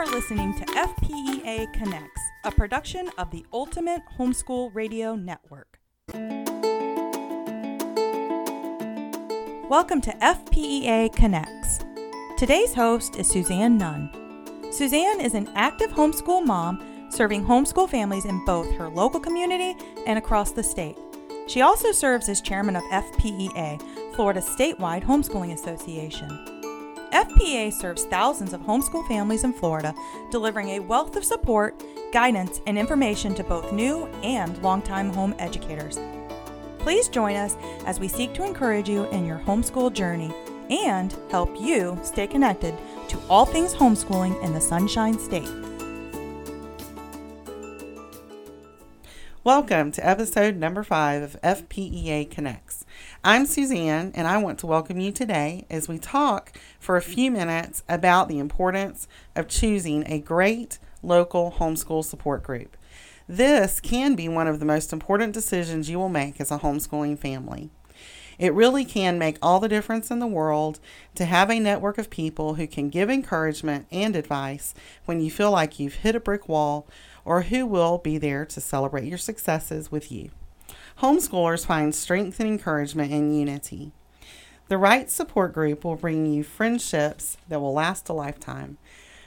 are listening to FPEA Connects, a production of the Ultimate Homeschool Radio Network. Welcome to FPEA Connects. Today's host is Suzanne Nunn. Suzanne is an active homeschool mom serving homeschool families in both her local community and across the state. She also serves as chairman of FPEA, Florida statewide homeschooling association. FPEA serves thousands of homeschool families in Florida, delivering a wealth of support, guidance, and information to both new and longtime home educators. Please join us as we seek to encourage you in your homeschool journey and help you stay connected to all things homeschooling in the Sunshine State. Welcome to episode number five of FPEA Connects. I'm Suzanne, and I want to welcome you today as we talk for a few minutes about the importance of choosing a great local homeschool support group. This can be one of the most important decisions you will make as a homeschooling family. It really can make all the difference in the world to have a network of people who can give encouragement and advice when you feel like you've hit a brick wall or who will be there to celebrate your successes with you. Homeschoolers find strength and encouragement in unity. The right support group will bring you friendships that will last a lifetime,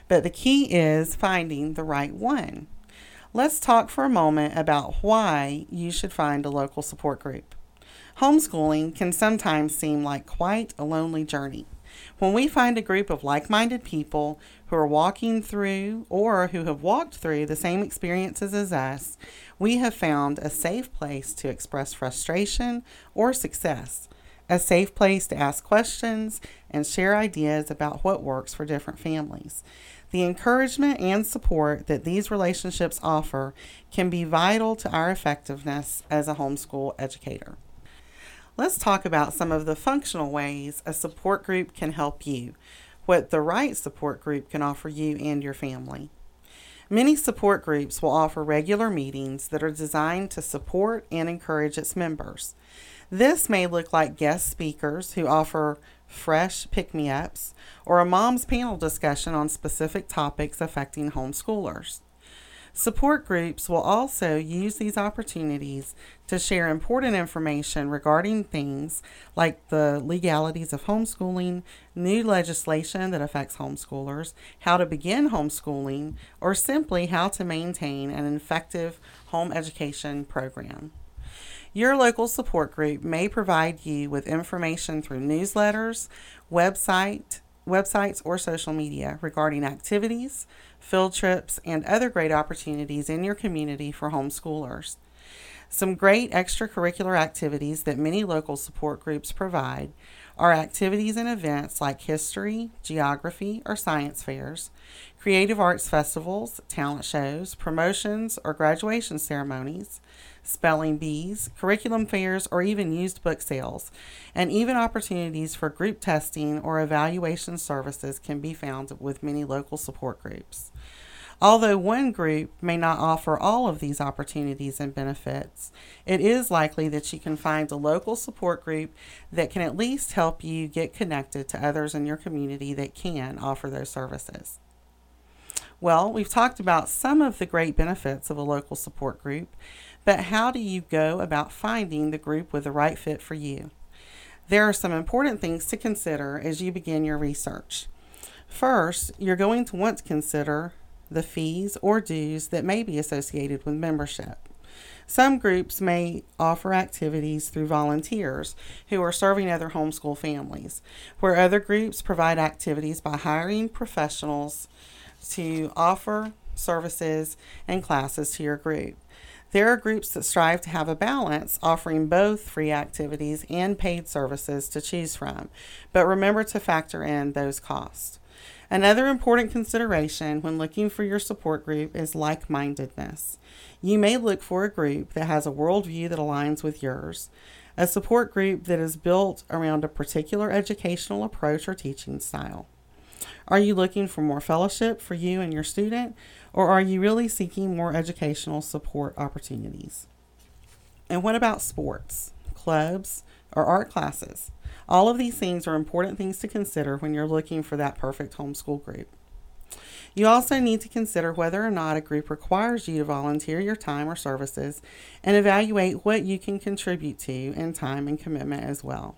but the key is finding the right one. Let's talk for a moment about why you should find a local support group. Homeschooling can sometimes seem like quite a lonely journey. When we find a group of like minded people who are walking through or who have walked through the same experiences as us, we have found a safe place to express frustration or success, a safe place to ask questions and share ideas about what works for different families. The encouragement and support that these relationships offer can be vital to our effectiveness as a homeschool educator. Let's talk about some of the functional ways a support group can help you, what the right support group can offer you and your family. Many support groups will offer regular meetings that are designed to support and encourage its members. This may look like guest speakers who offer fresh pick me ups or a mom's panel discussion on specific topics affecting homeschoolers. Support groups will also use these opportunities to share important information regarding things like the legalities of homeschooling, new legislation that affects homeschoolers, how to begin homeschooling, or simply how to maintain an effective home education program. Your local support group may provide you with information through newsletters, website, websites, or social media regarding activities, field trips, and other great opportunities in your community for homeschoolers. Some great extracurricular activities that many local support groups provide are activities and events like history, geography, or science fairs, creative arts festivals, talent shows, promotions, or graduation ceremonies, spelling bees, curriculum fairs, or even used book sales. And even opportunities for group testing or evaluation services can be found with many local support groups. Although one group may not offer all of these opportunities and benefits, it is likely that you can find a local support group that can at least help you get connected to others in your community that can offer those services. Well, we've talked about some of the great benefits of a local support group, but how do you go about finding the group with the right fit for you? There are some important things to consider as you begin your research. First, you're going to want to consider the fees or dues that may be associated with membership. Some groups may offer activities through volunteers who are serving other homeschool families, where other groups provide activities by hiring professionals to offer services and classes to your group. There are groups that strive to have a balance, offering both free activities and paid services to choose from, but remember to factor in those costs. Another important consideration when looking for your support group is like mindedness. You may look for a group that has a worldview that aligns with yours, a support group that is built around a particular educational approach or teaching style. Are you looking for more fellowship for you and your student, or are you really seeking more educational support opportunities? And what about sports, clubs, or art classes? All of these things are important things to consider when you're looking for that perfect homeschool group. You also need to consider whether or not a group requires you to volunteer your time or services and evaluate what you can contribute to in time and commitment as well.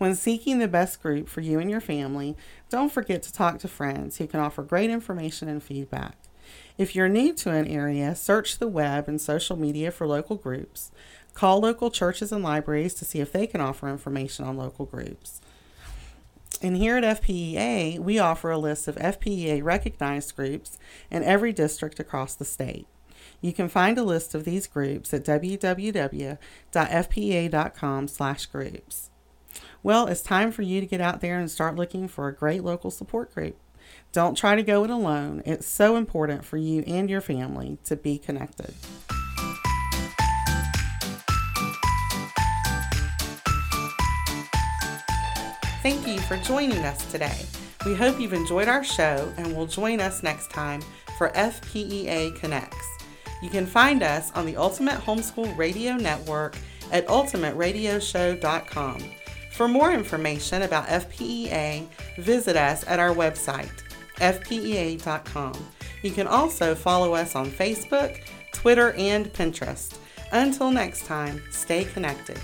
When seeking the best group for you and your family, don't forget to talk to friends who can offer great information and feedback. If you're new to an area, search the web and social media for local groups. Call local churches and libraries to see if they can offer information on local groups. And here at FPEA, we offer a list of FPEA recognized groups in every district across the state. You can find a list of these groups at www.fpea.com/groups. Well, it's time for you to get out there and start looking for a great local support group. Don't try to go it alone. It's so important for you and your family to be connected. Thank you for joining us today. We hope you've enjoyed our show and will join us next time for FPEA Connects. You can find us on the Ultimate Homeschool Radio Network at ultimateradioshow.com. For more information about FPEA, visit us at our website, fpea.com. You can also follow us on Facebook, Twitter, and Pinterest. Until next time, stay connected.